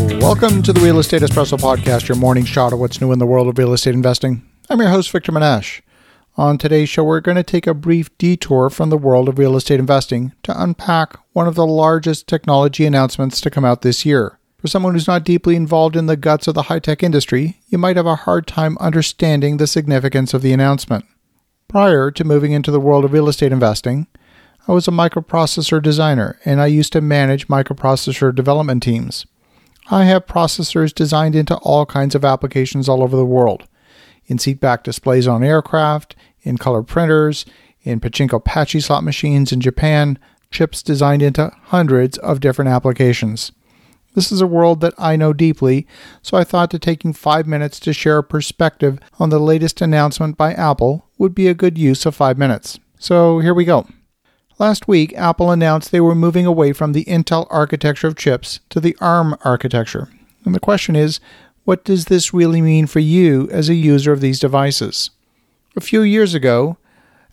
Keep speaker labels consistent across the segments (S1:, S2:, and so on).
S1: Welcome to the Real Estate Espresso Podcast, your morning shot of what's new in the world of real estate investing. I'm your host, Victor Menasce. On today's show, we're going to take a brief detour from the world of real estate investing to unpack one of the largest technology announcements to come out this year. For someone who's not deeply involved in the guts of the high tech industry, you might have a hard time understanding the significance of the announcement. Prior to moving into the world of real estate investing, I was a microprocessor designer and I used to manage microprocessor development teams. I have processors designed into all kinds of applications all over the world in seat back displays on aircraft, in color printers, in pachinko pachislot machines in Japan, chips designed into hundreds of different applications. This is a world that I know deeply, so I thought that taking five minutes to share a perspective on the latest announcement by Apple would be a good use of five minutes. So here we go. Last week, Apple announced they were moving away from the Intel architecture of chips to the ARM architecture. And the question is, what does this really mean for you as a user of these devices? A few years ago,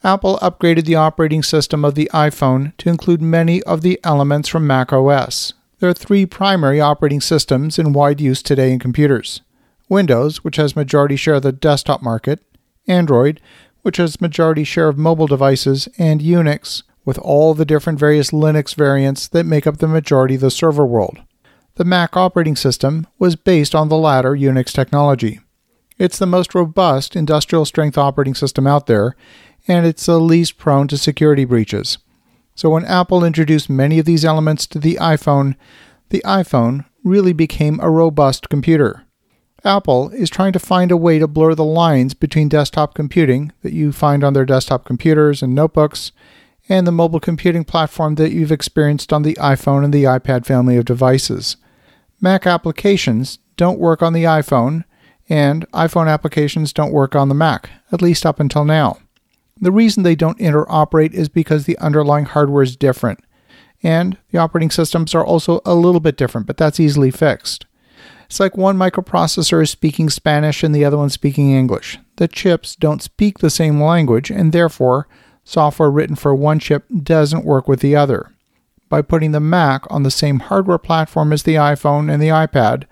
S1: Apple upgraded the operating system of the iPhone to include many of the elements from Mac OS. There are three primary operating systems in wide use today in computers Windows, which has majority share of the desktop market, Android, which has majority share of mobile devices, and Unix, with all the different various Linux variants that make up the majority of the server world. The Mac operating system was based on the latter Unix technology. It's the most robust industrial strength operating system out there, and it's the least prone to security breaches. So when Apple introduced many of these elements to the iPhone, the iPhone really became a robust computer. Apple is trying to find a way to blur the lines between desktop computing that you find on their desktop computers and notebooks and the mobile computing platform that you've experienced on the iPhone and the iPad family of devices. Mac applications don't work on the iPhone, and iPhone applications don't work on the Mac, at least up until now. The reason they don't interoperate is because the underlying hardware is different, and the operating systems are also a little bit different, but that's easily fixed. It's like one microprocessor is speaking Spanish and the other one speaking English. The chips don't speak the same language, and therefore, software written for one chip doesn't work with the other. By putting the Mac on the same hardware platform as the iPhone and the iPad,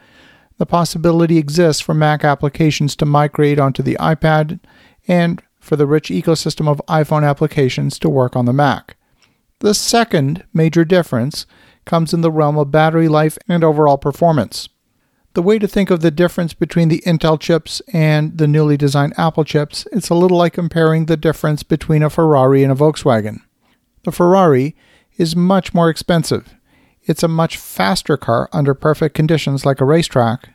S1: the possibility exists for Mac applications to migrate onto the iPad and for the rich ecosystem of iPhone applications to work on the Mac. The second major difference comes in the realm of battery life and overall performance. The way to think of the difference between the Intel chips and the newly designed Apple chips, it's a little like comparing the difference between a Ferrari and a Volkswagen. The Ferrari is much more expensive. It's a much faster car under perfect conditions like a racetrack,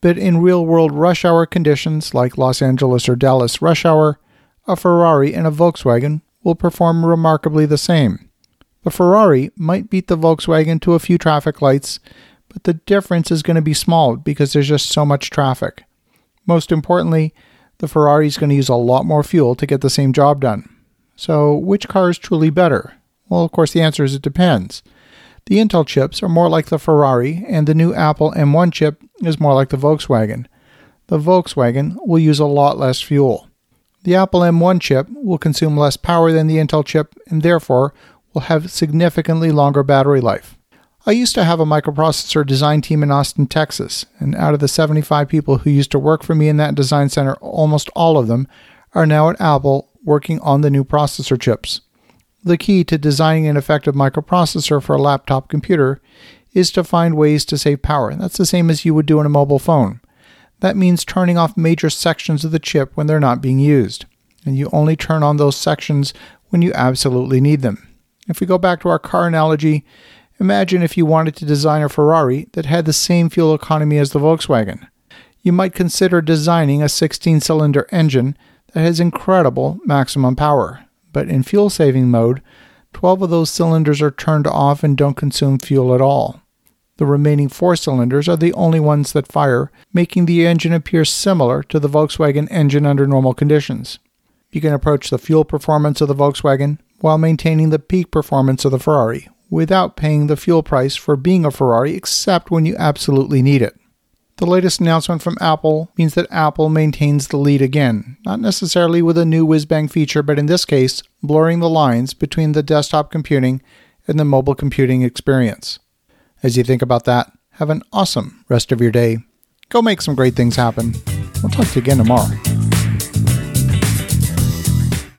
S1: but in real world rush hour conditions like Los Angeles or Dallas rush hour, a Ferrari and a Volkswagen will perform remarkably the same. The Ferrari might beat the Volkswagen to a few traffic lights, but the difference is going to be small because there's just so much traffic. Most importantly, the Ferrari is going to use a lot more fuel to get the same job done. So, which car is truly better? Well, of course, the answer is it depends. The Intel chips are more like the Ferrari, and the new Apple M1 chip is more like the Volkswagen. The Volkswagen will use a lot less fuel. The Apple M1 chip will consume less power than the Intel chip and therefore will have significantly longer battery life. I used to have a microprocessor design team in Austin, Texas, and out of the 75 people who used to work for me in that design center, almost all of them are now at Apple working on the new processor chips. The key to designing an effective microprocessor for a laptop computer is to find ways to save power. That's the same as you would do on a mobile phone. That means turning off major sections of the chip when they're not being used. And you only turn on those sections when you absolutely need them. If we go back to our car analogy, Imagine if you wanted to design a Ferrari that had the same fuel economy as the Volkswagen. You might consider designing a 16 cylinder engine that has incredible maximum power, but in fuel saving mode, 12 of those cylinders are turned off and don't consume fuel at all. The remaining four cylinders are the only ones that fire, making the engine appear similar to the Volkswagen engine under normal conditions. You can approach the fuel performance of the Volkswagen while maintaining the peak performance of the Ferrari, without paying the fuel price for being a Ferrari except when you absolutely need it. The latest announcement from Apple means that Apple maintains the lead again, not necessarily with a new whiz bang feature, but in this case, blurring the lines between the desktop computing and the mobile computing experience. As you think about that, Have an awesome rest of your day. Go make some great things happen. We'll talk to you again tomorrow.